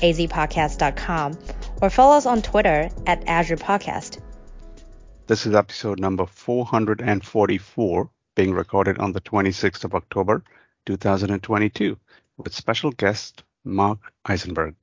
azpodcast.com or follow us on Twitter at Azure Podcast. This is episode number 444, being recorded on the 26th of October, 2022, with special guest Mark Eisenberg.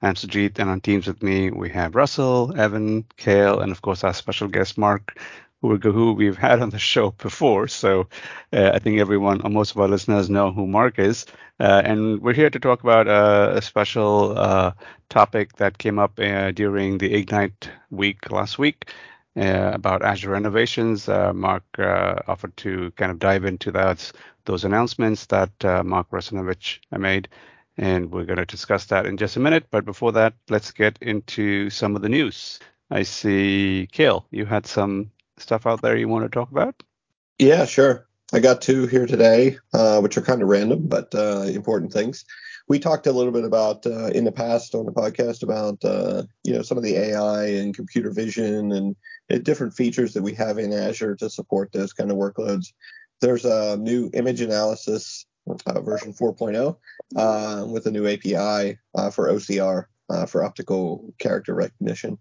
I'm and on Teams with me, we have Russell, Evan, Kale, and of course our special guest Mark, who, we've had on the show before. So uh, I think everyone, most of our listeners, know who Mark is. Uh, and we're here to talk about uh, a special uh, topic that came up uh, during the Ignite week last week. Uh, about Azure Innovations, Mark offered to kind of dive into that, those announcements that Mark Russinovich made, and we're going to discuss that in just a minute. But before that, let's get into some of the news. I see, Kale, you had some stuff out there you want to talk about? Yeah, sure. I got two here today, uh, which are kind of random but uh, important things. We talked a little bit about uh, in the past on the podcast about uh, you know some of the AI and computer vision and uh, different features that we have in Azure to support those kind of workloads. There's a new image analysis uh, version 4.0 with a new API for OCR for optical character recognition.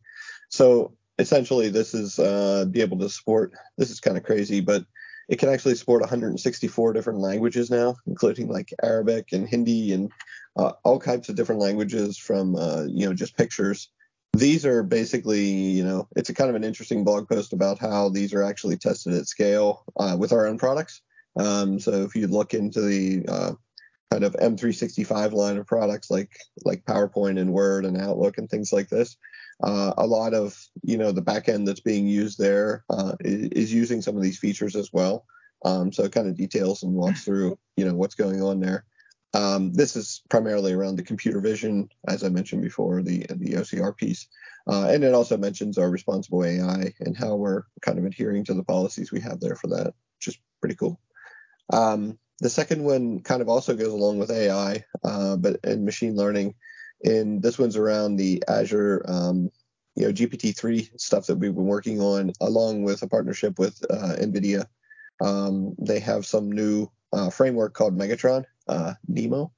So essentially this is uh, be able to support this is kind of crazy but it can actually support 164 different languages now including like arabic and hindi and uh, all kinds of different languages from uh, you know just pictures. These are basically you know it's a kind of an interesting blog post about how these are actually tested at scale uh, with our own products. Um, so if you look into the uh, kind of m365 line of products like like powerpoint and word and outlook and things like this uh, a lot of you know the backend that's being used there uh, is, using some of these features as well. Um, so it kind of details and walks through you know what's going on there. Um, this is primarily around the computer vision, as I mentioned before, the the OCR piece, uh, and it also mentions our responsible AI and how we're kind of adhering to the policies we have there for that, which is pretty cool. Um, the second one kind of also goes along with AI, uh, but and machine learning and this one's around the Azure, um, you know, GPT-3 stuff that we've been working on, along with a partnership with uh, NVIDIA. Um, they have some new uh, framework called Megatron, uh, NeMo,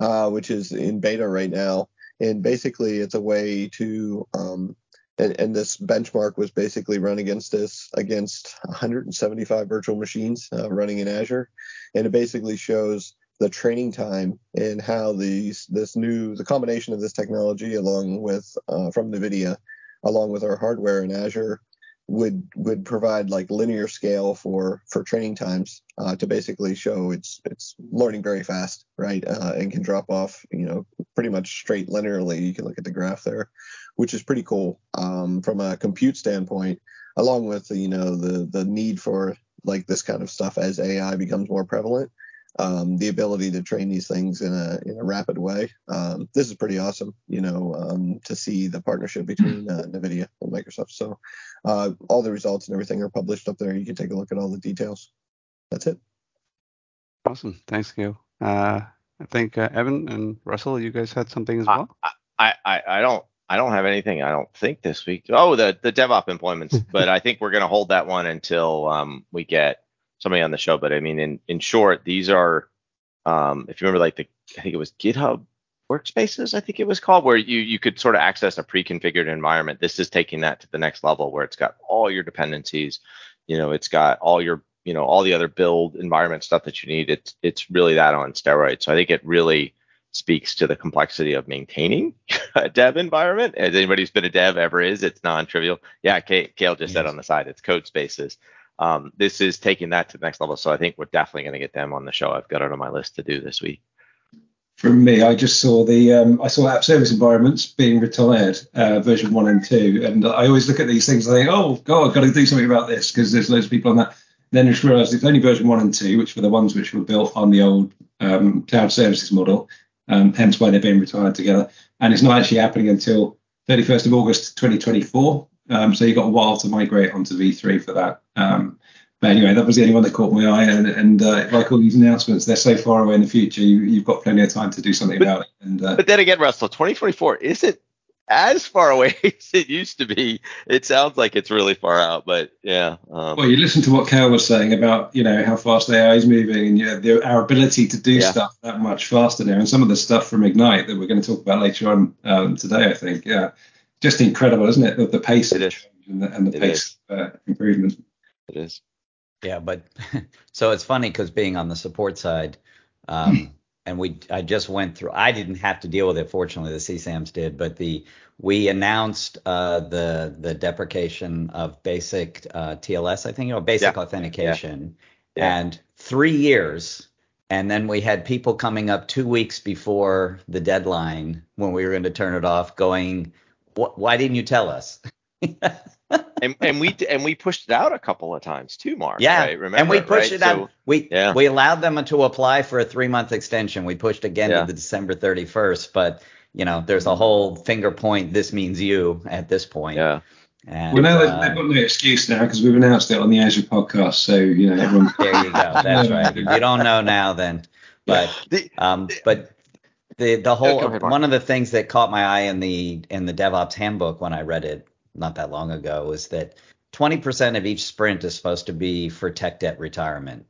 uh, which is in beta right now. And basically, it's a way to, um, and, and, this benchmark was basically run against this against 175 virtual machines uh, running in Azure, and it basically shows the training time and how these this new the combination of this technology along with uh, from NVIDIA along with our hardware in Azure would would provide like linear scale for for training times uh, to basically show it's it's learning very fast right? Uh, and can drop off you know pretty much straight linearly. You can look at the graph there which is pretty cool. Um, from a compute standpoint along with you know the the need for like this kind of stuff as AI becomes more prevalent um, the ability to train these things in a in a rapid way. Um, this is pretty awesome, you know, um, to see the partnership between uh, NVIDIA and Microsoft. So uh, all the results and everything are published up there. You can take a look at all the details. That's it. Awesome. Thanks, Gil. Uh, I think uh, Evan and Russell, you guys had something as well. I, I, I don't I don't have anything. I don't think this week. Oh, the the DevOps employments, but I think we're going to hold that one until um, we get somebody on the show, but I mean, in in short, these are, um, if you remember, like the I think it was GitHub Workspaces, I think it was called, where you you could sort of access a pre-configured environment. This is taking that to the next level, where it's got all your dependencies, you know, it's got all your you know all the other build environment stuff that you need. It's it's really that on steroids. So I think it really speaks to the complexity of maintaining a dev environment. As anybody who's been a dev ever is, it's non-trivial. Yeah, Kale, just yes. said on the side, it's code spaces um, this is taking that to the next level. So I think we're definitely going to get them on the show. I've got it on my list to do this week. From me, I just saw the um, I saw app service environments being retired, uh, version one and two, and I always look at these things and think, oh god, I've got to do something about this because there's loads of people on that. Then just realised it's only version one and two, which were the ones which were built on the old um, cloud services model, Um, hence why they're being retired together. And it's not actually happening until 31st of August 2024. Um, so you've got a while to migrate onto V3 for that. Um, but anyway, that was the only one that caught my eye. And, and uh, like all these announcements, they're so far away in the future. You, have got plenty of time to do something but, about it. And, uh, but then again, Russell, 2024 isn't as far away as it used to be. It sounds like it's really far out, but yeah. Um, well, you listen to what Cal was saying about you know how fast AI is moving and yeah, the, our ability to do yeah. stuff that much faster now, and some of the stuff from Ignite that we're going to talk about later on um, today. I think, yeah, just incredible, isn't it? The, the pace it is. and the, and the pace uh, improvement. It is. Yeah, but so it's funny because being on the support side, um, and we I just went through. I didn't have to deal with it. Fortunately, the CSAMs did, but the we announced uh, the the deprecation of basic uh, TLS. I think you know basic yeah. authentication, yeah. Yeah. and three years. And then we had people coming up two weeks before the deadline when we were going to turn it off, going, "Why didn't you tell us?" and, and we and we pushed it out a couple of times too, Mark. Yeah, right? remember? And we pushed right? it out. So, we yeah. we allowed them to apply for a three month extension. We pushed again yeah. to the December 31st, but you know, there's a whole finger point. This means you at this point. Yeah. And, well, now uh, they've got no excuse now because we've announced it on the Azure podcast. So you know, everyone. there you go. That's right. If you don't know now, then. But um, but the the whole ahead, one of the things that caught my eye in the in the DevOps handbook when I read it not that long ago was that 20% of each sprint is supposed to be for tech debt retirement.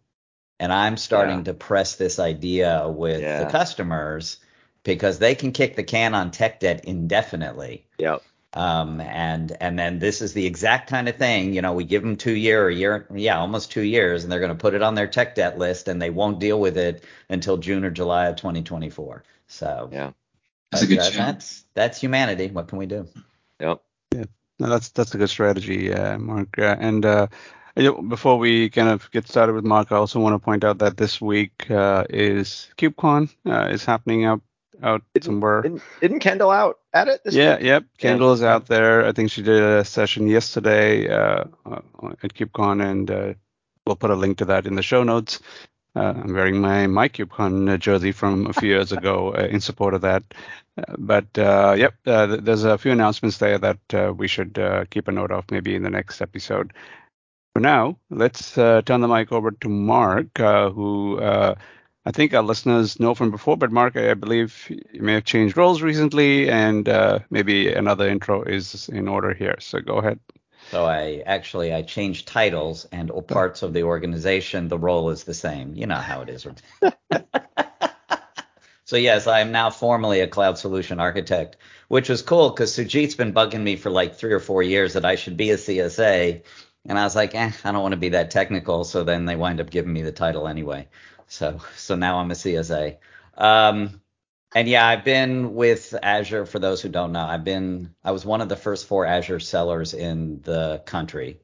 And I'm starting yeah. to press this idea with yeah. the customers because they can kick the can on tech debt indefinitely. Yep. Um, and and then this is the exact kind of thing, you know, we give them two year, a year, yeah, almost two years, and they're going to put it on their tech debt list, and they won't deal with it until June or July of 2024. So yeah, that's a good that, that's that's humanity. What can we do? Yep. Yeah, no, that's that's a good strategy, uh, Mark. Uh, and uh, before we kind of get started with Mark, I also want to point out that this week uh, is KubeCon uh, is happening up out somewhere. Isn't, isn't, Kendall out at it? yeah, week? yep. Kendall is out there. I think she did a session yesterday uh, at KubeCon, and uh, we'll put a link to that in the show notes. Uh, I'm wearing my my KubeCon jersey from a few years ago uh, in support of that. Uh, but yep, there's a few announcements there that we should keep a note of maybe in the next episode. For now, let's turn the mic over to Mark, who I think our listeners know from before, but Mark, I believe you may have changed roles recently, and uh, maybe another intro is in order here. So go ahead. So I actually I changed titles and all parts of the organization. The role is the same. You know how it is. so yes, I am now formally a cloud solution architect, which was cool because Sujit's been bugging me for like three or four years that I should be a CSA. And I was like, eh, I don't want to be that technical. So then they wind up giving me the title anyway. So so now I'm a CSA. Um, and yeah, I've been with Azure for those who don't know. I've been I was one of the first four Azure sellers in the country.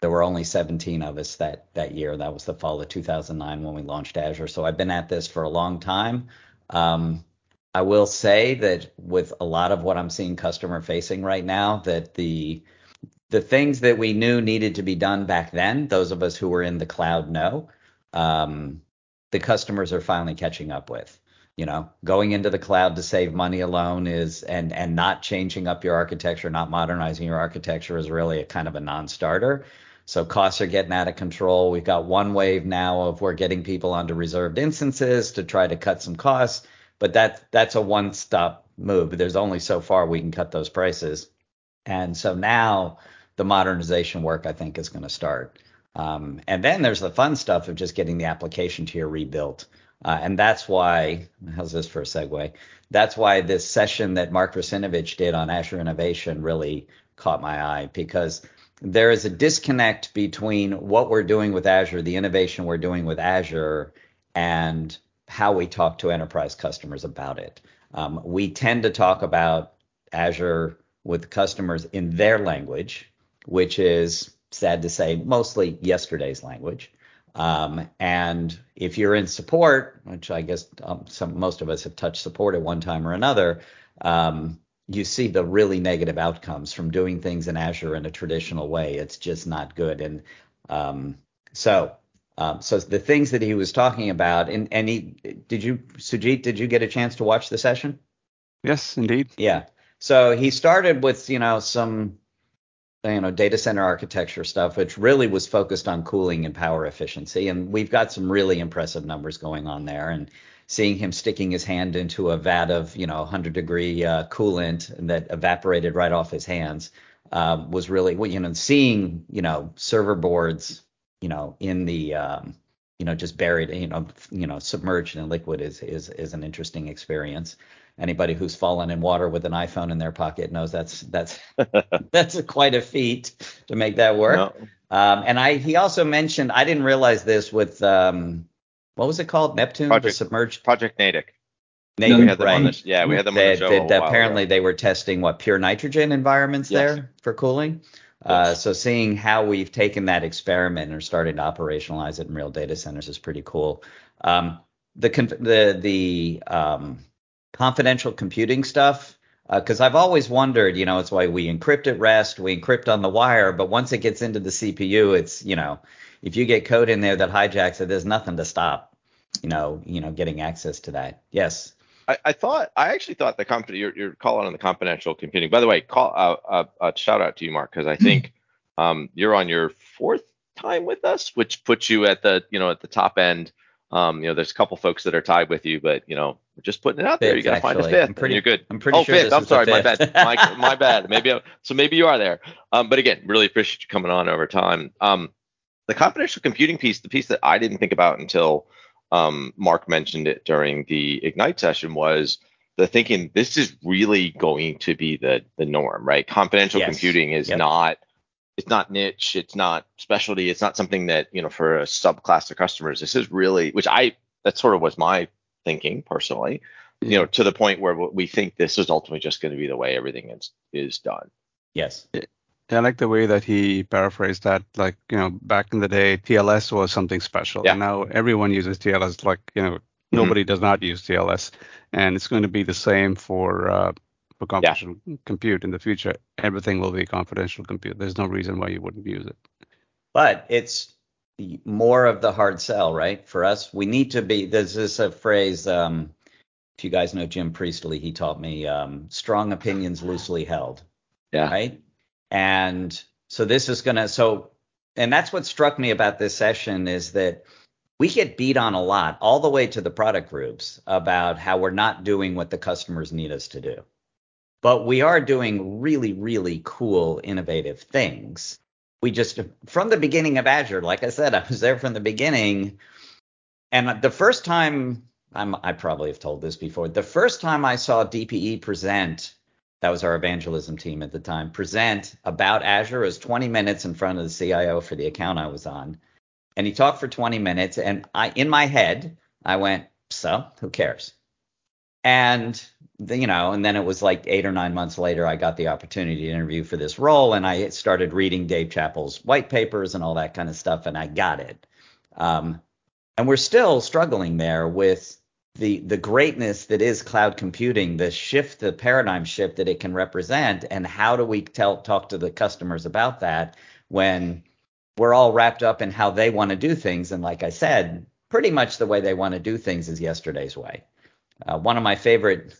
There were only 17 of us that that year. That was the fall of 2009 when we launched Azure. So I've been at this for a long time. Um, I will say that with a lot of what I'm seeing customer facing right now, that the the things that we knew needed to be done back then, those of us who were in the cloud know. Um, the customers are finally catching up with. You know, going into the cloud to save money alone is and and not changing up your architecture, not modernizing your architecture is really a kind of a non-starter. So costs are getting out of control. We've got one wave now of we're getting people onto reserved instances to try to cut some costs, but that that's a one-stop move. There's only so far we can cut those prices. And so now the modernization work I think is going to start. Um, and then there's the fun stuff of just getting the application tier rebuilt. Uh, and that's why, how's this for a segue? That's why this session that Mark Russinovich did on Azure Innovation really caught my eye because there is a disconnect between what we're doing with Azure, the innovation we're doing with Azure, and how we talk to enterprise customers about it. Um, we tend to talk about Azure with customers in their language, which is sad to say, mostly yesterday's language. Um, and if you're in support, which I guess um, some most of us have touched support at one time or another, um, you see the really negative outcomes from doing things in Azure in a traditional way. It's just not good. And um, so Um, so the things that he was talking about, and and he did you Sujit, did you get a chance to watch the session? Yes, indeed. Yeah. So he started with you know some you know data center architecture stuff, which really was focused on cooling and power efficiency, and we've got some really impressive numbers going on there, and seeing him sticking his hand into a vat of you know 100 degree uh, coolant that evaporated right off his hands um, was really well, you know seeing you know server boards you know in the um, you know just buried you know you know submerged in liquid is is is an interesting experience anybody who's fallen in water with an iphone in their pocket knows that's that's that's a quite a feat to make that work No. um, and i he also mentioned i didn't realize this with um, what was it called neptune the Project- submerged Project Natick. Had them right? the yeah, we had them on the show. that a while apparently ago. they were testing what pure nitrogen environments Yes. there for cooling. Uh, so seeing how we've taken that experiment and are starting to operationalize it in real data centers is pretty cool. Um, the the the um, confidential computing stuff, because I've always wondered, you know, it's why we encrypt at rest, we encrypt on the wire, but once it gets into the CPU, it's you know, if you get code in there that hijacks it, there's nothing to stop, you know, you know, getting access to that. Yes. I, I thought I actually thought the company you're, you're calling on the confidential computing. By the way, call uh, uh, uh, shout out to you, Mark, because I think um, you're on your fourth time with us, which puts you at the you know at the top end. Um, you know, there's a couple folks that are tied with you, but you know, just putting it out there. You got to find a fifth. I'm pretty- you're good. I'm pretty oh, sure fifth. I'm sorry, my bad. My, my bad. Maybe I- so. Maybe you are there. Um, but again, really appreciate you coming on over time. Um, the confidential computing piece, the piece that I didn't think about until um, Mark mentioned it during the Ignite session was the thinking this is really going to be the the norm, right? Confidential Yes. computing is Yep. not it's not niche, it's not specialty, it's not something that you know for a subclass of customers. This is really, which I that sort of was my thinking personally, you know, to the point where we think this is ultimately just going to be the way everything is is done. Yes. I like the way that he paraphrased that. Like, you know, back in the day, TLS was something special. Yeah. And now everyone uses TLS. Like, you know, Mm-hmm. nobody does not use TLS. And it's going to be the same for uh, for confidential compute in the future. Everything will be confidential compute. There's no reason why you wouldn't use it. But it's more of the hard sell, right? For us, we need to be. There's this a phrase. Um, if you guys know Jim Priestley, he taught me um, strong opinions loosely held. Yeah. Right. And so this is gonna. So, and that's what struck me about this session is that we get beat on a lot, all the way to the product groups, about how we're not doing what the customers need us to do. But we are doing really, really cool, innovative things we just from the beginning of Azure, like I said, I was there from the beginning. And the first time I'm, I probably have told this before. The first time I saw DPE present, that was our evangelism team at the time, present about Azure was 20 minutes in front of the CIO for the account I was on. And he talked for 20 minutes, and I, in my head, I went, "So, who cares?" And the, you know, and then it was like eight or nine months later, I got the opportunity to interview for this role, and I started reading Dave Chappell's white papers and all that kind of stuff, and I got it. Um, and we're still struggling there with the the greatness that is cloud computing, the shift, the paradigm shift that it can represent, and how do we tell talk to the customers about that when we're all wrapped up in how they want to do things, and like I said, pretty much the way they want to do things is yesterday's way. Uh, one of my favorite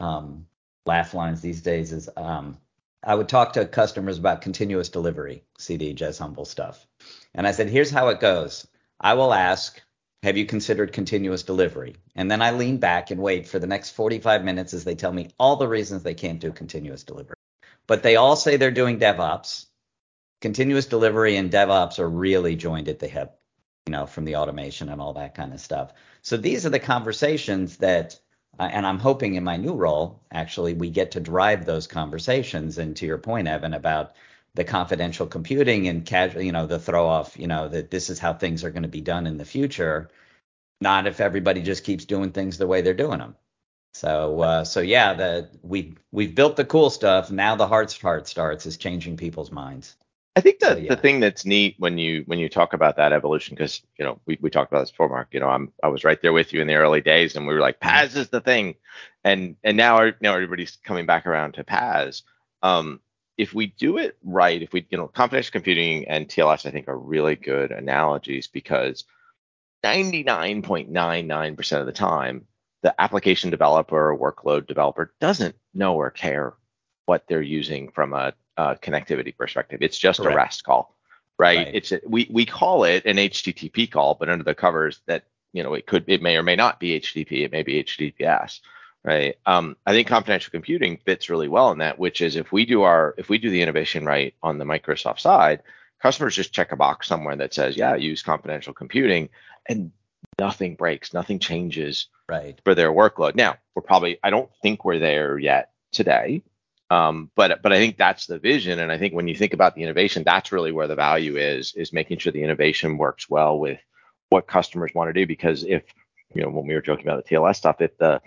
um, laugh lines these days is um, I would talk to customers about continuous delivery, CD, Jez Humble stuff. And I said, here's how it goes. I will ask, have you considered continuous delivery? And then I lean back and wait for the next 45 minutes as they tell me all the reasons they can't do continuous delivery. But they all say they're doing DevOps. Continuous delivery and DevOps are really joined at the hip, you know, from the automation and all that kind of stuff. So these are the conversations that, uh, and I'm hoping in my new role, actually, we get to drive those conversations. And to your point, Evan, about the confidential computing and casual, you know, the throw off, you know, that this is how things are going to be done in the future, not if everybody just keeps doing things the way they're doing them. So, uh, so yeah, the we we've built the cool stuff. Now the hard part starts is changing people's minds. I think the, So, yeah. the thing that's neat when you when you talk about that evolution, because you know we, we talked about this before, Mark. You know, I'm I was right there with you in the early days, and we were like, Mm-hmm. PaaS is the thing, and and now now everybody's coming back around to PaaS. Um, if we do it right, if we, you know, confidential computing and TLS, I think are really good analogies because 99.99% of the time, the application developer or workload developer doesn't know or care what they're using from a, a connectivity perspective. It's just Correct. a REST call, right? Right. It's a, we we call it an HTTP call, but under the covers that you know it could it may or may not be HTTP, it may be HTTPS, right? Um, I think confidential computing fits really well in that, which is if we do our if we do the innovation right on the Microsoft side, customers just check a box somewhere that says, yeah, use confidential computing, and nothing breaks, nothing changes Right. for their workload. Now, we're probably I don't think we're there yet today. Um, but but I think that's the vision, and I think when you think about the innovation, that's really where the value is is making sure the innovation works well with what customers want to do. Because if you know when we were joking about the TLS stuff, if the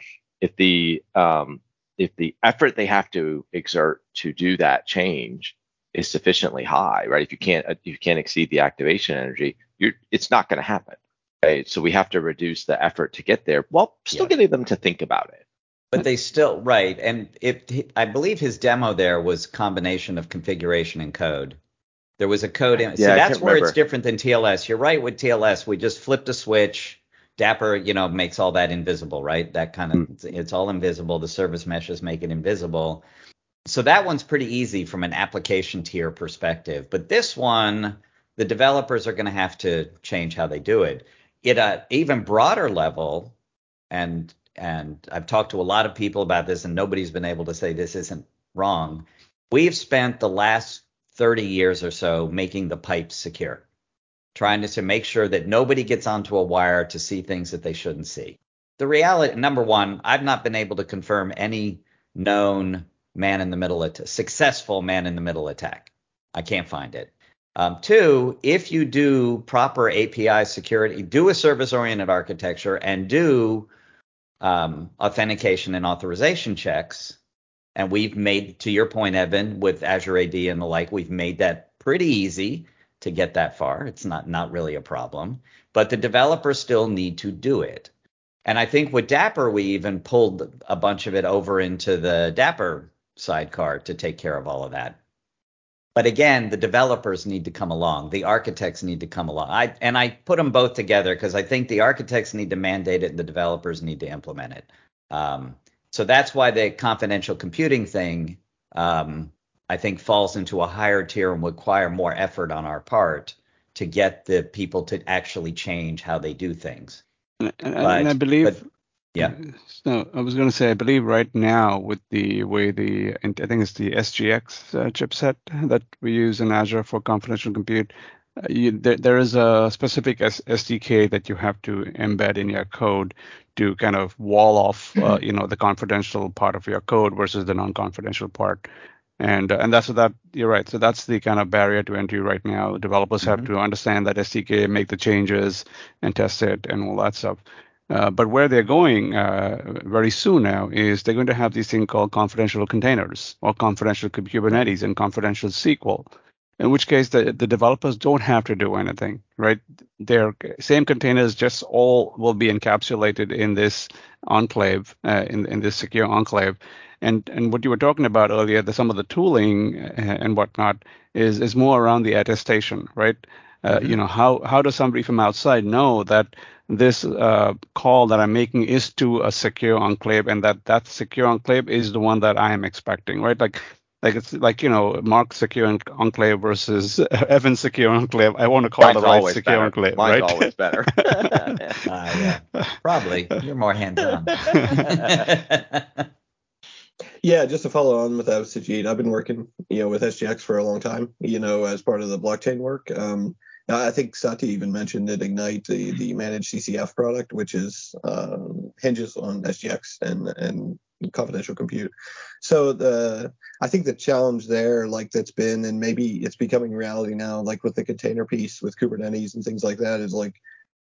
if the um, if the effort they have to exert to do that change is sufficiently high, right? If you can't if you can't exceed the activation energy, you're it's not going to happen. Right? So we have to reduce the effort to get there while still Yeah. getting them to think about it. But they still right, and if I believe his demo there was combination of configuration and code. There was a code in. so Yeah, I that's where remember. it's different than TLS. You're right with TLS. We just flipped a switch. Dapr, you know, makes all that invisible, right? That kind of hmm. it's, it's all invisible. The service meshes make it invisible. So that one's pretty easy from an application tier perspective. But this one, the developers are going to have to change how they do it. At an even broader level, and and I've talked to a lot of people about this, and nobody's been able to say this isn't wrong. We've spent the last 30 years or so making the pipes secure, trying to, to make sure that nobody gets onto a wire to see things that they shouldn't see. The reality, number one, I've not been able to confirm any known man in the middle successful man in the middle attack. I can't find it. Um, two, if you do proper API security, do a service oriented architecture and do um, authentication and authorization checks, and we've made, to your point, Evan, with Azure AD and the like, we've made that pretty easy to get that far. It's not not really a problem, but the developers still need to do it. And I think with Dapr, we even pulled a bunch of it over into the Dapr sidecar to take care of all of that. But again, the developers need to come along. The architects need to come along. I and I put them both together because I think the architects need to mandate it and the developers need to implement it. Um, so that's why the confidential computing thing, um, I think, falls into a higher tier and would require more effort on our part to get the people to actually change how they do things. And, and, But- and I believe. but- yeah. No, I was going to say, I believe right now with the way the, I think it's the SGX uh, chipset that we use in Azure for confidential compute. Uh, you, there, there is a specific S- SDK that you have to embed in your code to kind of wall off, uh, you know, the confidential part of your code versus the non-confidential part. And uh, and that's what that you're right. So that's the kind of barrier to entry right now. Developers have to understand that SDK, make the changes, and test it, and all that stuff. Uh, but where they're going uh, very soon now is they're going to have these thing called confidential containers or confidential Kubernetes and confidential SQL. In which case, the, the developers don't have to do anything, right? Their same containers just all will be encapsulated in this enclave, uh, in in this secure enclave. And and what you were talking about earlier, the, some of the tooling uh, and whatnot is is more around the attestation, right? Uh, You know, how how does somebody from outside know that this uh, call that I'm making is to a secure enclave, and that that secure enclave is the one that I am expecting, right? Like like it's like you know, Mark secure enclave versus Evan secure enclave. I want to call Mine's it the right always secure better. enclave, Mine's right? always better. Ah, yeah, probably. You're more hands-on. Yeah, just to follow on with Sujit, I've been working, you know, with SGX for a long time, you know, as part of the blockchain work. Um, I think Satya even mentioned at Ignite the the managed CCF product, which is um, hinges on SGX and and confidential compute. So the I think the challenge there, like that's been, and maybe it's becoming reality now, like with the container piece with Kubernetes and things like that, is like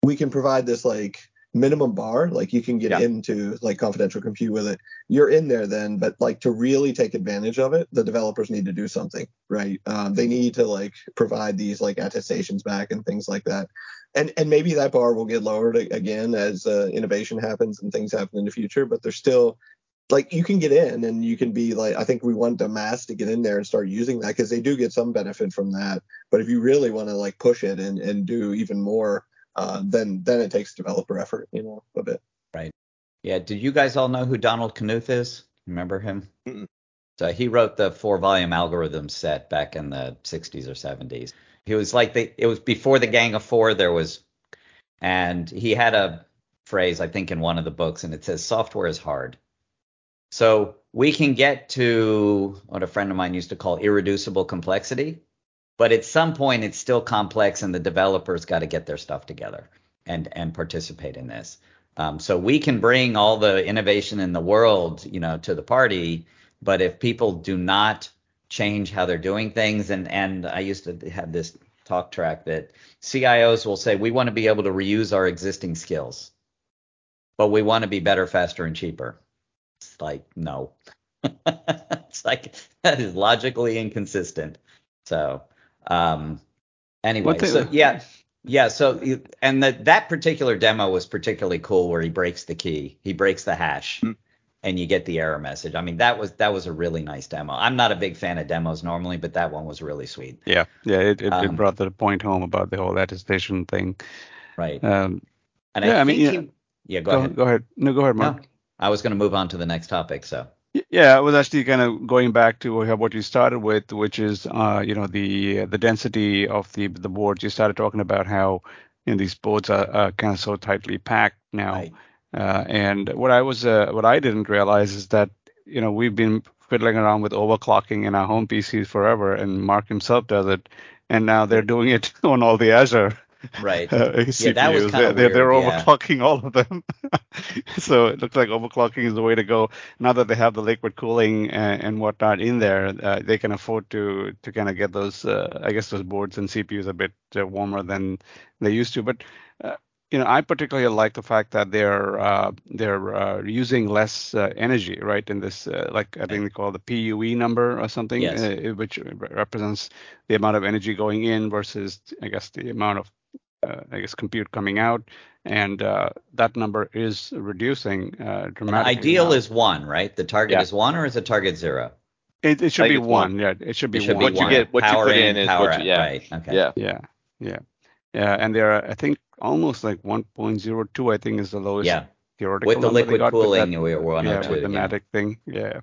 we can provide this like minimum bar, like you can get Yeah. into like confidential compute with it. You're in there then, but like to really take advantage of it, the developers need to do something, right? Um, they need to like provide these like attestations back and things like that. And and maybe that bar will get lowered again as uh, innovation happens and things happen in the future, but there's still like you can get in and you can be like i think we want the mass to get in there and start using that because they do get some benefit from that but if you really want to like push it and, and do even more uh, then then it takes developer effort you know a bit Right. Yeah. Did you guys all know who Donald Knuth is? Remember him? Mm-mm. So he wrote the four volume algorithm set back in the 60s or 70s. He was like the it was before the Gang of Four. There was, and he had a phrase I think in one of the books, and it says software is hard. So we can get to what a friend of mine used to call irreducible complexity, but at some point it's still complex, and the developers got to get their stuff together and and participate in this. Um, so we can bring all the innovation in the world, you know, to the party, but if people do not change how they're doing things, and and I used to have this talk track that CIOs will say we want to be able to reuse our existing skills, but we want to be better, faster, and cheaper. It's like no, it's like that is logically inconsistent. So um, anyway, so yeah. Yeah, so and that that particular demo was particularly cool where he breaks the key, he breaks the hash, Hmm. and you get the error message. I mean, that was that was a really nice demo. I'm not a big fan of demos normally, but that one was really sweet. Yeah, yeah, it, it, it Um, brought the point home about the whole attestation thing. Right. Um, And yeah, I I mean, think yeah. he, yeah, go, go, ahead. go ahead. No, go ahead, Mark. No, I was going to move on to the next topic. So Yeah, I was actually kind of going back to what you started with, which is, uh, you know, the the density of the the boards. You started talking about how you know, these boards are, are kind of so tightly packed now. Right. Uh, and what I was, uh, what I didn't realize is that, you know, we've been fiddling around with overclocking in our home PCs forever, and Mark himself does it, and now they're doing it on all the Azure right. uh, Yeah, that was kinda They're, they're, they're yeah. overclocking all of them. so it looks like overclocking is the way to go. Now that they have the liquid cooling and, and whatnot in there, uh, they can afford to to kind of get those, uh, I guess, those boards and CPUs a bit uh, warmer than they used to. But uh, you know, I particularly like the fact that they're uh, they're uh, using less uh, energy, right? In this, uh, like I think they call the PUE number or something, Yes. uh, which represents the amount of energy going in versus, I guess, the amount of uh, I guess compute coming out, and uh, that number is reducing uh, An dramatically. ideal now. is one, right? The target Yeah. is one, or is the target zero? it, it should I be one. one. Yeah, it should be It should one. What you get- what you put in is power what you- out. yeah. Right. Okay. Yeah. Yeah, yeah, yeah, and there are, I think almost like 1.02. I think is the lowest Yeah. theoretical With the liquid got with cooling, that- we're we're yeah, with the yeah. Natick thing. Yeah,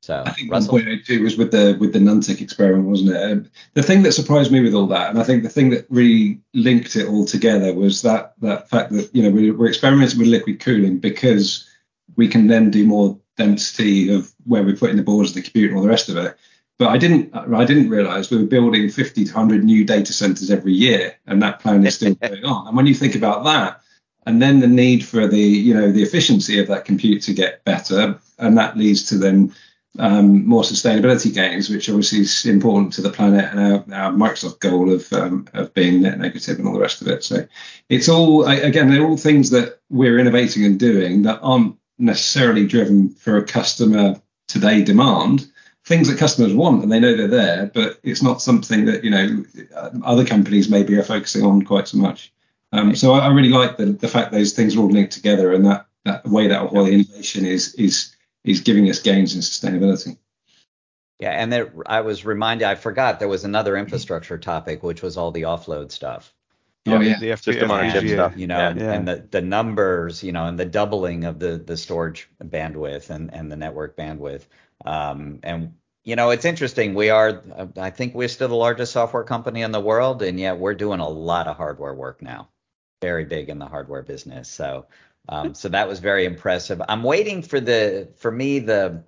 So I think Russell. 1.02 was with the with the Natick experiment, wasn't it? Um, the thing that surprised me with all that, and I think the thing that really linked it all together, was that that fact that you know we, we're experimenting with liquid cooling because we can then do more density of where we're putting the boards, of the computer and all the rest of it. But I didn't I didn't realize we were building 50 to 100 new data centers every year, and that plan is still going on. And when you think about that, and then the need for the you know the efficiency of that compute to get better, and that leads to then um, more sustainability gains, which obviously is important to the planet and our, our Microsoft goal of um, of being net negative and all the rest of it. So it's all again they're all things that we're innovating and doing that aren't necessarily driven for a customer today demand. Things that customers want and they know they're there, but it's not something that you know other companies maybe are focusing on quite so much. Um, so I, I really like the, the fact those things are all linked together and that, that way that whole innovation is is is giving us gains in sustainability. Yeah, and there, I was reminded, I forgot there was another infrastructure topic, which was all the offload stuff. Oh, yeah. the FP, System on a chip stuff. You know, Yeah. and, Yeah. and the, the numbers, you know, and the doubling of the, the storage bandwidth and, and the network bandwidth. Um, and, you know, it's interesting. We are, I think we're still the largest software company in the world, and yet we're doing a lot of hardware work now. Very big in the hardware business. So, um, so that was very impressive. I'm waiting for the, for me, the,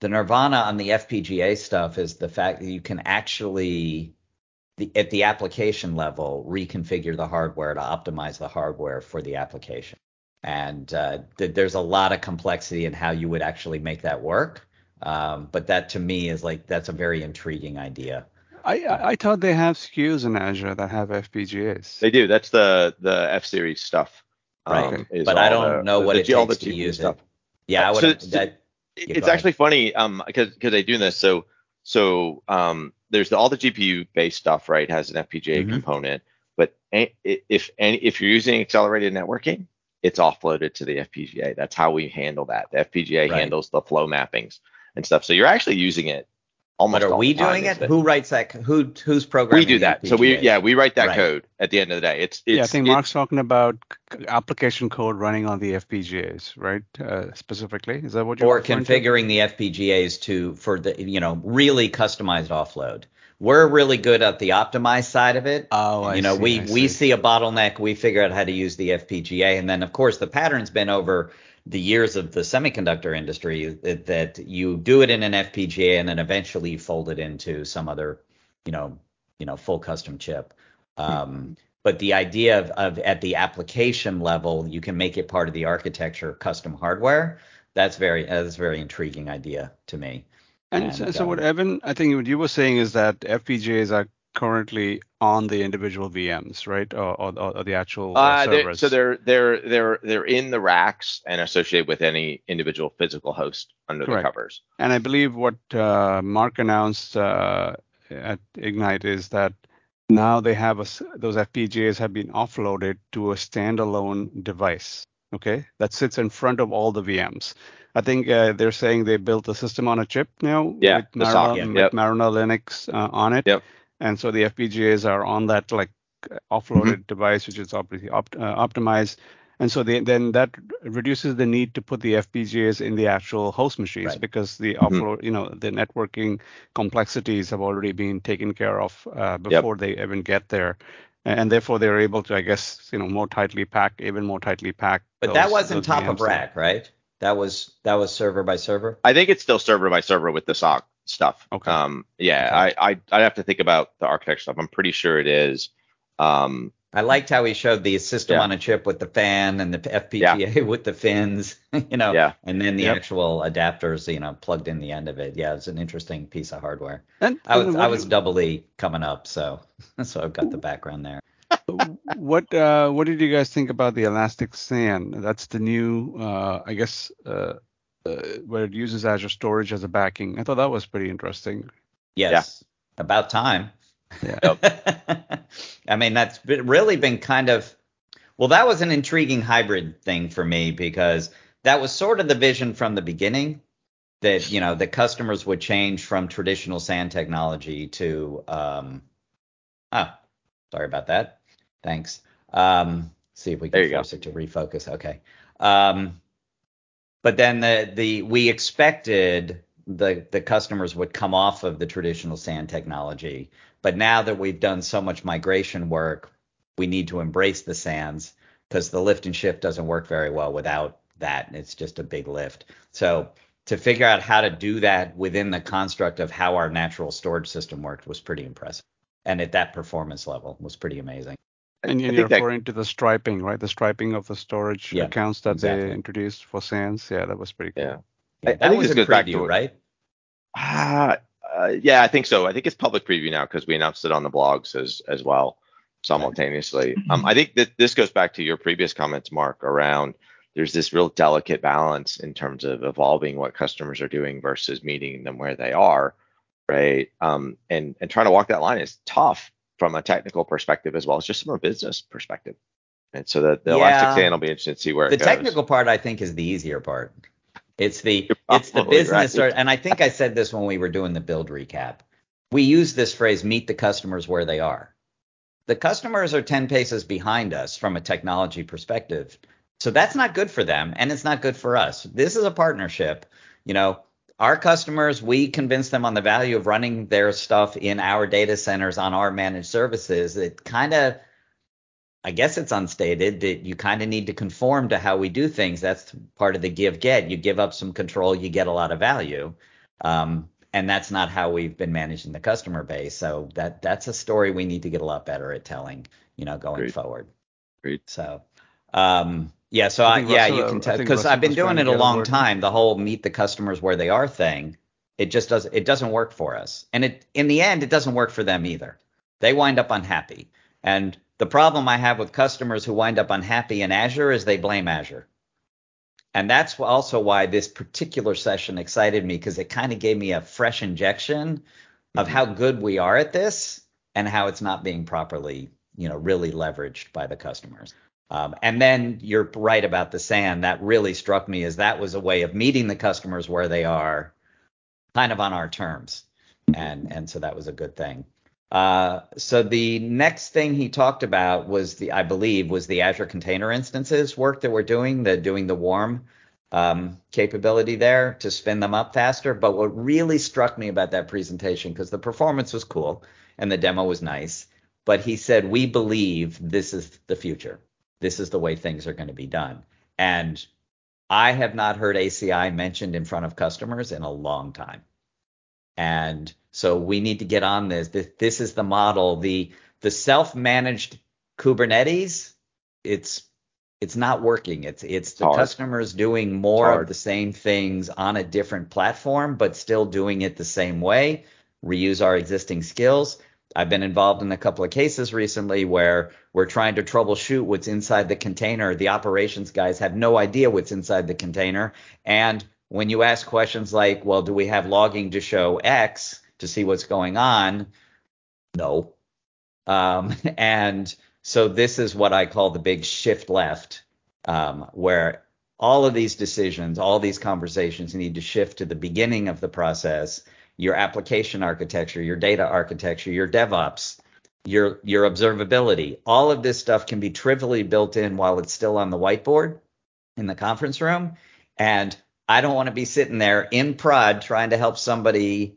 the nirvana on the FPGA stuff is the fact that you can actually the, at the application level reconfigure the hardware to optimize the hardware for the application. And uh, th- there's a lot of complexity in how you would actually make that work. Um, but that to me is like that's a very intriguing idea. I, I I thought they have SKUs in Azure that have FPGAs. They do. That's the the F series stuff. Right. Um, But I don't the- know what the- it all the takes to use stuff. it. Yeah, I would. so- that, It- it's actually funny um because because they do this so so um there's the, all the GPU based stuff right has an FPGA Mhm. component but a- if any if you're using accelerated networking it's offloaded to the FPGA. That's how we handle that. The FPGA Right. handles the flow mappings and stuff. So you're actually using it almost. But are all we the doing it? isn't Who writes that? Who who's programming? We do that. So we yeah we write that Right. code at the end of the day. It's, it's yeah, I think Mark's talking about application code running on the FPGAs, right? Uh, specifically, is that what you're or referring to? configuring the FPGAs to for the you know really customized offload. We're really good at the optimized side of it. Oh, I you know, see, we I we see. see a bottleneck, we figure out how to use the FPGA, and then of course the pattern's been over the years of the semiconductor industry that, that you do it in an FPGA and then eventually fold it into some other, you know, you know, full custom chip. Um, but the idea of, of at the application level, you can make it part of the architecture, custom hardware. That's very that's a very intriguing idea to me. And, so, And, so what um, Evan, I think what you were saying is that FPGAs are currently on the individual VMs, right, or, or, or the actual uh, Uh, they're, servers. so they're they're they're they're in the racks and associated with any individual physical host under Correct. the covers. And I believe what uh, Mark announced uh, at Ignite is that now they have a, those FPGAs have been offloaded to a standalone device. Okay, that sits in front of all the VMs. I think uh, they're saying they built a system on a chip now Yeah, with socket, with yep. Linux uh, on it. Yep. And so the FPGAs are on that like offloaded Mm-hmm. device, which is obviously opt- uh, optimized. And so they, then that reduces the need to put the FPGAs in the actual host machines Right. because the Mhm. offload, you know, the networking complexities have already been taken care of uh, before they even get there. And therefore, they're able to, I guess, you know, more tightly pack, even more tightly pack. But that wasn't those top of VMs there. rack, right? That was that was server by server. I think it's still server by server with the SOC stuff. Okay. Um, yeah, Okay. I, I I have to think about the architecture stuff. I'm pretty sure it is. Um, I liked how he showed the system Yeah. on a chip with the fan and the FPGA with the fins, you know, Yeah. and then the Yep. actual adapters, you know, plugged in the end of it. Yeah, it's an interesting piece of hardware. And, I was and I was do- doubly coming up, so so I've got the background there. what uh, what did you guys think about the Elastic SAN? That's the new, uh, I guess, uh, uh, where it uses Azure Storage as a backing. I thought that was pretty interesting. Yes, about time. Yeah. I mean, that's been, really been kind of well, that was an intriguing hybrid thing for me because that was sort of the vision from the beginning that you know the customers would change from traditional SAN technology to um oh sorry about that thanks um see if we can you go. force it to refocus okay um but then the the we expected the the customers would come off of the traditional SAN technology. But now that we've done so much migration work we need to embrace the SANs because the lift and shift doesn't work very well without that it's just a big lift. So to figure out how to do that within the construct of how our natural storage system worked was pretty impressive. And at that performance level was pretty amazing And I you're that- referring to the striping, right? The striping of the storage Yeah, accounts that exactly. they introduced for SANs. Yeah, that was pretty cool. Yeah. I- I that think was this a goes back to preview right Ah, uh, yeah, I think so. I think it's public preview now because we announced it on the blogs as as well simultaneously. Um, I think that this goes back to your previous comments, Mark, around there's this real delicate balance in terms of evolving what customers are doing versus meeting them where they are, right? Um, and and trying to walk that line is tough from a technical perspective as well as just from a business perspective. And so the, the Yeah. Elastic SAN will be interesting to see where the it goes. technical part i think is the easier part it's the it's the business right. or, and i think i said this when we were doing the build recap we use this phrase meet the customers where they are the customers are 10 paces behind us from a technology perspective so that's not good for them and it's not good for us this is a partnership you know our customers we convince them on the value of running their stuff in our data centers on our managed services it kind of I guess it's unstated that you kind of need to conform to how we do things. That's part of the give get. You give up some control, you get a lot of value. Um, and that's not how we've been managing the customer base. So that that's a story we need to get a lot better at telling, you know, going Agreed. forward. Agreed. So um, yeah, so I I yeah, Russell- you can tell because I've been doing it a long time. The whole meet the customers where they are thing, it just does it doesn't work for us. And it in the end, it doesn't work for them either. They wind up unhappy. And the problem I have with customers who wind up unhappy in Azure is they blame Azure. And that's also why this particular session excited me because it kind of gave me a fresh injection of how good we are at this and how it's not being properly, you know, really leveraged by the customers. Um, and then you're right about the SAN. That really struck me as that was a way of meeting the customers where they are, kind of on our terms, and and so that was a good thing. Uh, so the next thing he talked about was the, I believe, was the Azure Container Instances work that we're doing, the doing the warm um, capability there to spin them up faster. But what really struck me about that presentation, because the performance was cool and the demo was nice, but he said, we believe this is the future. This is the way things are going to be done. And I have not heard ACI mentioned in front of customers in a long time. And so we need to get on this. This, this is the model. The the self-managed Kubernetes, it's it's not working. It's it's the Hard. customers doing more Hard. of the same things on a different platform, but still doing it the same way. Reuse our existing skills. I've been involved in a couple of cases recently where we're trying to troubleshoot what's inside the container. The operations guys have no idea what's inside the container. And when you ask questions like, well, do we have logging to show X to see what's going on? No. Um, and so this is what I call the big shift left, um, where all of these decisions, all these conversations need to shift to the beginning of the process, your application architecture, your data architecture, your DevOps, your your observability. All of this stuff can be trivially built in while it's still on the whiteboard in the conference room. And I don't want to be sitting there in prod trying to help somebody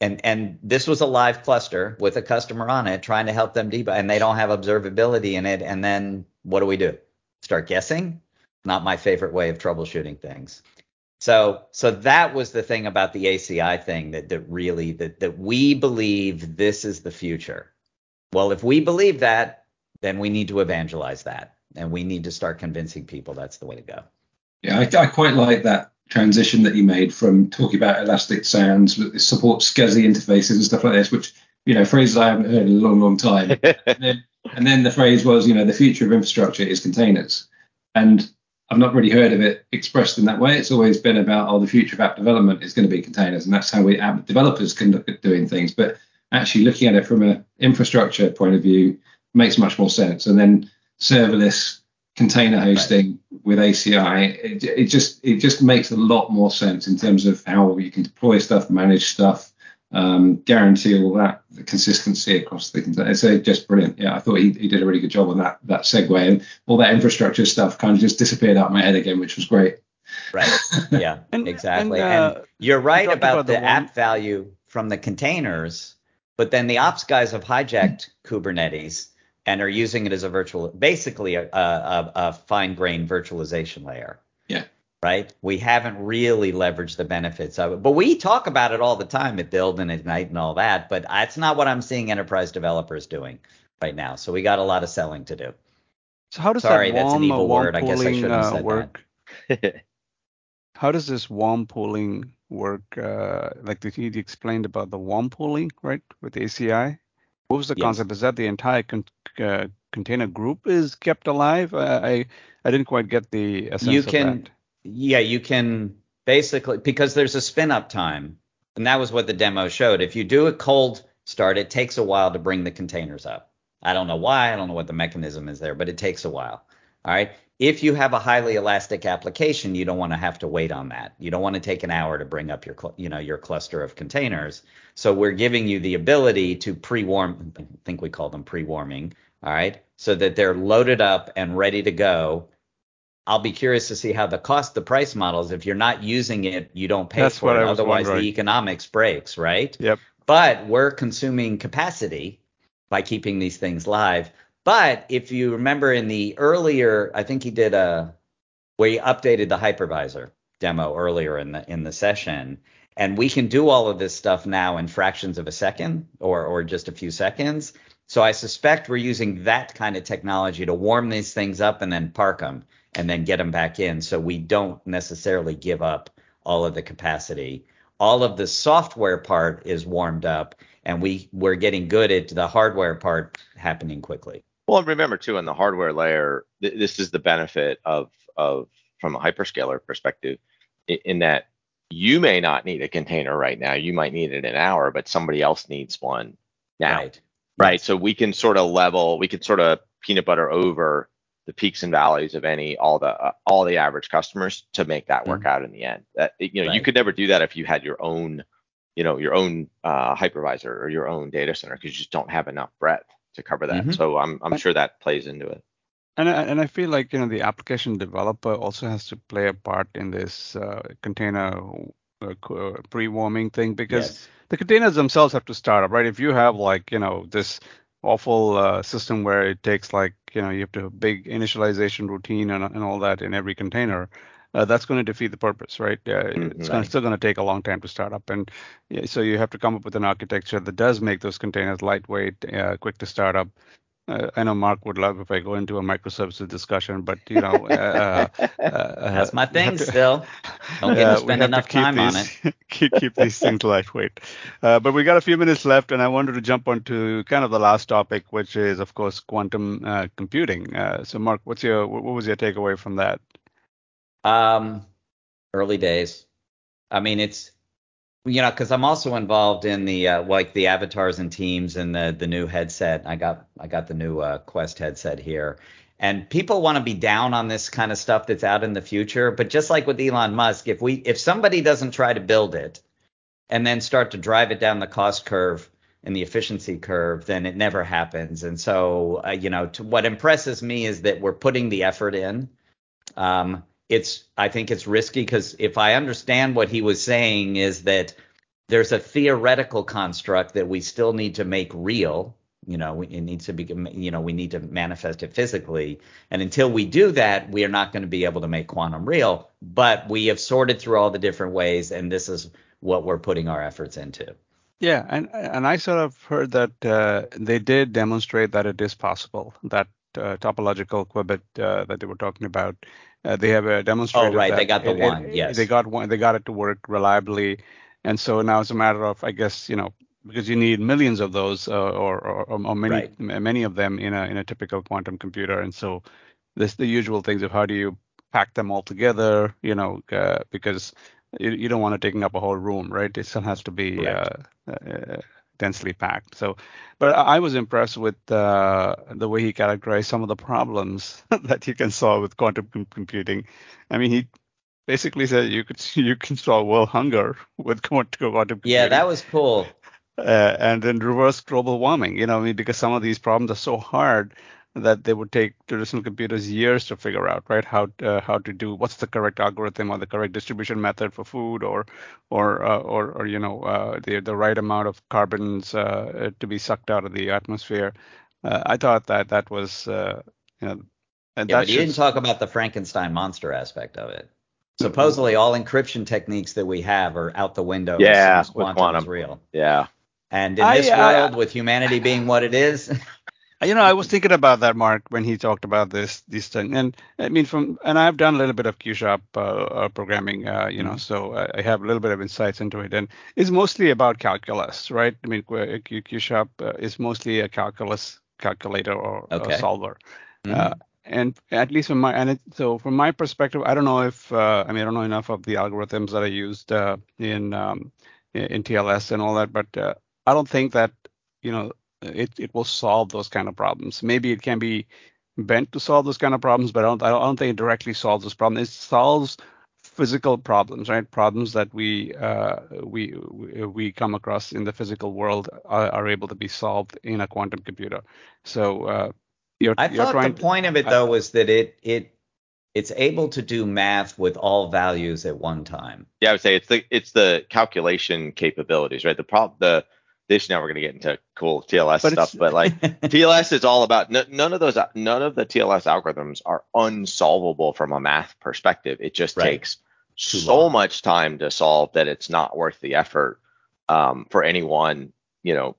and and this was a live cluster with a customer on it trying to help them debug and they don't have observability in it and then what do we do start guessing not my favorite way of troubleshooting things so so that was the thing about the ACI thing that that really that that we believe this is the future. Well if we believe that then we need to evangelize that and we need to start convincing people that's the way to go. Yeah, I, I quite like that transition that you made from talking about Elastic SANs, support SCSI interfaces and stuff like this, which you know phrases I haven't heard in a long, long time. and, then, and then the phrase was, you know, the future of infrastructure is containers, and I've not really heard of it expressed in that way. It's always been about, oh, the future of app development is going to be containers, and that's how we app developers can look at doing things. But actually looking at it from an infrastructure point of view makes much more sense. And then serverless container hosting with ACI, it, it just it just makes a lot more sense in terms of how you can deploy stuff, manage stuff, um, guarantee all that the consistency across the container. So just brilliant. Yeah, I thought he, he did a really good job on that that segue and all that infrastructure stuff kind of just disappeared out of my head again, which was great. Right. Yeah, And- exactly. and, And, uh, you're right about, about the, the app value from the containers, but then the ops guys have hijacked Kubernetes and are using it as a virtual, basically a, a, a fine grained virtualization layer. Yeah. Right. We haven't really leveraged the benefits of it, but we talk about it all the time at Build and Ignite and all that. But that's not what I'm seeing enterprise developers doing right now. So we got a lot of selling to do. So how does Sorry, that that's an warm, uh, evil warm word. I guess I shouldn't have uh, said that. work? How does this warm pooling work? Uh, like the, he explained about the warm pooling, right, with ACI. What was the Yes. concept? Is that the entire con- uh, container group is kept alive? Uh, I I didn't quite get the essence you of can that. Yeah you can basically because there's a spin up time and that was what the demo showed. If you do a cold start it takes a while to bring the containers up. I don't know why i don't know what the mechanism is there but it takes a while all right? If you have a highly elastic application you don't want to have to wait on that. You don't want to take an hour to bring up your you know your cluster of containers. So we're giving you the ability to pre-warm i think we call them pre-warming all right? So that they're loaded up and ready to go I'll be curious to see how the cost, the price models, if you're not using it, you don't pay That's for it. Otherwise, wondering. the economics breaks, right? Yep. But we're consuming capacity by keeping these things live. But if you remember in the earlier, I think he did a where he updated the hypervisor demo earlier in the in the session, and we can do all of this stuff now in fractions of a second or or just a few seconds. So I suspect we're using that kind of technology to warm these things up and then park them and then get them back in so we don't necessarily give up all of the capacity. All of the software part is warmed up and we we're getting good at the hardware part happening quickly. Well, remember too, in the hardware layer, th- this is the benefit of of from a hyperscaler perspective, in that you may not need a container right now. You might need it in an hour, but somebody else needs one now, Right. right? So we can sort of level, we can sort of peanut butter over the peaks and valleys of any all the uh, all the average customers to make that work out in the end. That you know you could never do that if you had your own you know your own uh, hypervisor or your own data center because you just don't have enough breadth to cover that. Mhm. So I'm I'm sure that plays into it. And I, and I feel like you know the application developer also has to play a part in this uh, container uh, uh, pre-warming thing because Yes. the containers themselves have to start up, right? If you have like you know this awful uh, system where it takes like you know you have to have big initialization routine and, and all that in every container, uh, that's going to defeat the purpose, right? Uh, It's gonna, still going to take a long time to start up, and yeah, so you have to come up with an architecture that does make those containers lightweight, uh, quick to start up. Uh, I know Mark would love if I go into a microservices discussion, but you know, uh, uh, uh, That's my thing to- still. Don't get to spend to enough keep time on it. keep, keep these things lightweight. Uh, but we got a few minutes left, and I wanted to jump onto kind of the last topic, which is, of course, quantum uh, computing. Uh, so, Mark, what's your what what was your takeaway from that? Um, early days. I mean, it's you know, because I'm also involved in the uh, like the avatars and teams and the the new headset. I got I got the new uh, Quest headset here, and people want to be down on this kind of stuff that's out in the future. But just like with Elon Musk, if we if somebody doesn't try to build it and then start to drive it down the cost curve and the efficiency curve, then it never happens. And so, uh, you know, to, what impresses me is that we're putting the effort in. Um, it's I think it's risky because if I understand what he was saying is that there's a theoretical construct that we still need to make real. You know, we- it needs to be, you know, we need to manifest it physically. And until we do that, we are not going to be able to make quantum real. But we have sorted through all the different ways, and this is what we're putting our efforts into. Yeah, and and I sort of heard that uh, they did demonstrate that it is possible. That uh, topological qubit uh, that they were talking about, uh, they have uh, demonstrated. Oh, right, they got the it- it- one, yes. they got one. They got it to work reliably, and so now it's a matter of, I guess, you know, because you need millions of those, uh, or, or or many Right. many of them in a in a typical quantum computer, and so this the usual things of how do you pack them all together, you know, uh, because you, you don't want it taking up a whole room, right? It still has to be uh, uh, densely packed. So, but I was impressed with uh, the way he characterized some of the problems that you can solve with quantum com- computing. I mean, he basically said you could you can solve world hunger with quantum quantum computing. Yeah, that was cool. uh, and then reverse global warming. You know, I mean, because some of these problems are so hard that they would take traditional computers years to figure out, right? How uh, how to do what's the correct algorithm or the correct distribution method for food, or or uh, or, or you know uh, the the right amount of carbons uh, to be sucked out of the atmosphere. Uh, I thought that that was uh, you know. And Yeah, that but you should- didn't talk about the Frankenstein monster aspect of it. Supposedly, all encryption techniques that we have are out the window. Yeah, as as with quantum is real. Yeah. And in I- this I- world, with humanity being what it is, You know, I was thinking about that, Mark, when he talked about this, these things. And I mean, from and I've done a little bit of Q# uh, uh, programming, uh, you know, so I, have a little bit of insights into it. And it's mostly about calculus, right? I mean, Q, Q- Q# uh, is mostly a calculus calculator or, Okay. solver. Mhm. Uh, and at least from my and it, so from my perspective, I don't know if uh, I mean I don't know enough of the algorithms that I used uh, in um, in in TLS and all that, but uh, I don't think that you know it it will solve those kind of problems. Maybe it can be bent to solve those kind of problems, but I don't I don't, think it directly solves those problems. It solves physical problems, right? Problems that we uh, we we we come across in the physical world are, are able to be solved in a quantum computer. So uh, you're I you're thought trying the point of it I- though was that it it it's able to do math with all values at one time. Yeah, I would say it's the it's the calculation capabilities, right? The problem the this now we're gonna get into cool TLS But stuff, but like TLS is all about n- none of those none of the TLS algorithms are unsolvable from a math perspective. It just Right. takes Too so long. much time to solve that it's not worth the effort um, for any one, you know,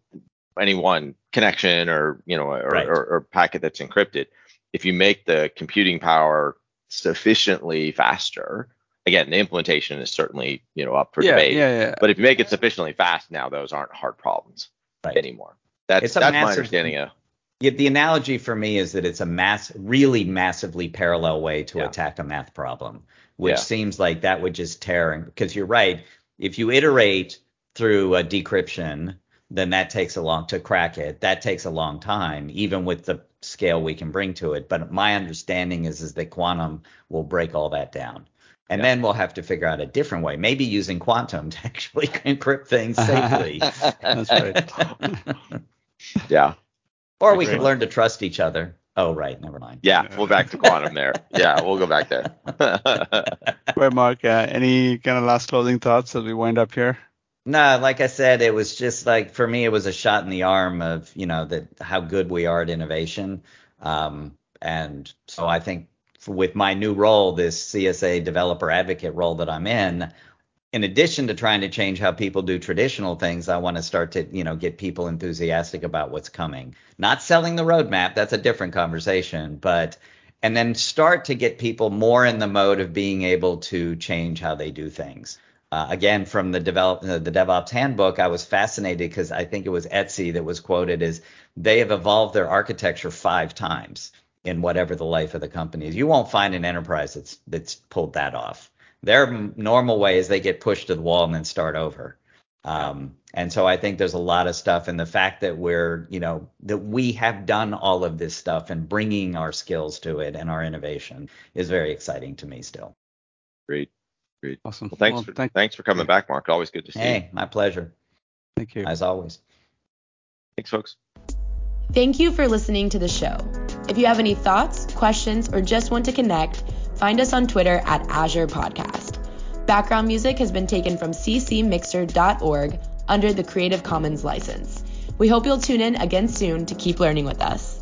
any one connection or you know or, Right. or, or packet that's encrypted. If you make the computing power sufficiently faster, again, the implementation is certainly you know up for yeah, debate. yeah, yeah. But if you make it sufficiently fast now, those aren't hard problems Right. anymore. That's It's a that's my understanding of Yeah, the analogy for me is that it's a mass, really massively parallel way to Yeah. attack a math problem, which Yeah. seems like that would just tear. Because you're right, if you iterate through a decryption, then that takes a long to crack it. That takes a long time, even with the scale we can bring to it. But my understanding is is that quantum will break all that down. And yeah. then we'll have to figure out a different way, maybe using quantum to actually encrypt things safely. That's right. yeah. Or we could learn to trust each other. Oh, right. Never mind. Yeah, we'll back to quantum there. Yeah, we'll go back there. right, Mark. Uh, any kind of last closing thoughts as we wind up here? No, like I said, it was just like for me, it was a shot in the arm of you know that how good we are at innovation. Um, and so I think with my new role, this CSA developer advocate role that I'm in, in addition to trying to change how people do traditional things, I want to start to, you know, get people enthusiastic about what's coming. Not selling the roadmap, that's a different conversation, but and then start to get people more in the mode of being able to change how they do things. Uh, again, from the develop uh, the DevOps handbook, I was fascinated because I think it was Etsy that was quoted as they have evolved their architecture five times in whatever the life of the company is. You won't find an enterprise that's that's pulled that off. Their normal way is they get pushed to the wall and then start over. Um, and so I think there's a lot of stuff, and the fact that we're, you know, that we have done all of this stuff and bringing our skills to it and our innovation is very exciting to me still. Great. Great. Awesome. Well, thanks well, for thank, thanks for coming back, Mark. Always good to see hey, you. Hey, my pleasure. Thank you. As always. Thanks, folks. Thank you for listening to the show. If you have any thoughts, questions, or just want to connect, find us on Twitter at Azure Podcast. Background music has been taken from ccmixter.org under the Creative Commons license. We hope you'll tune in again soon to keep learning with us.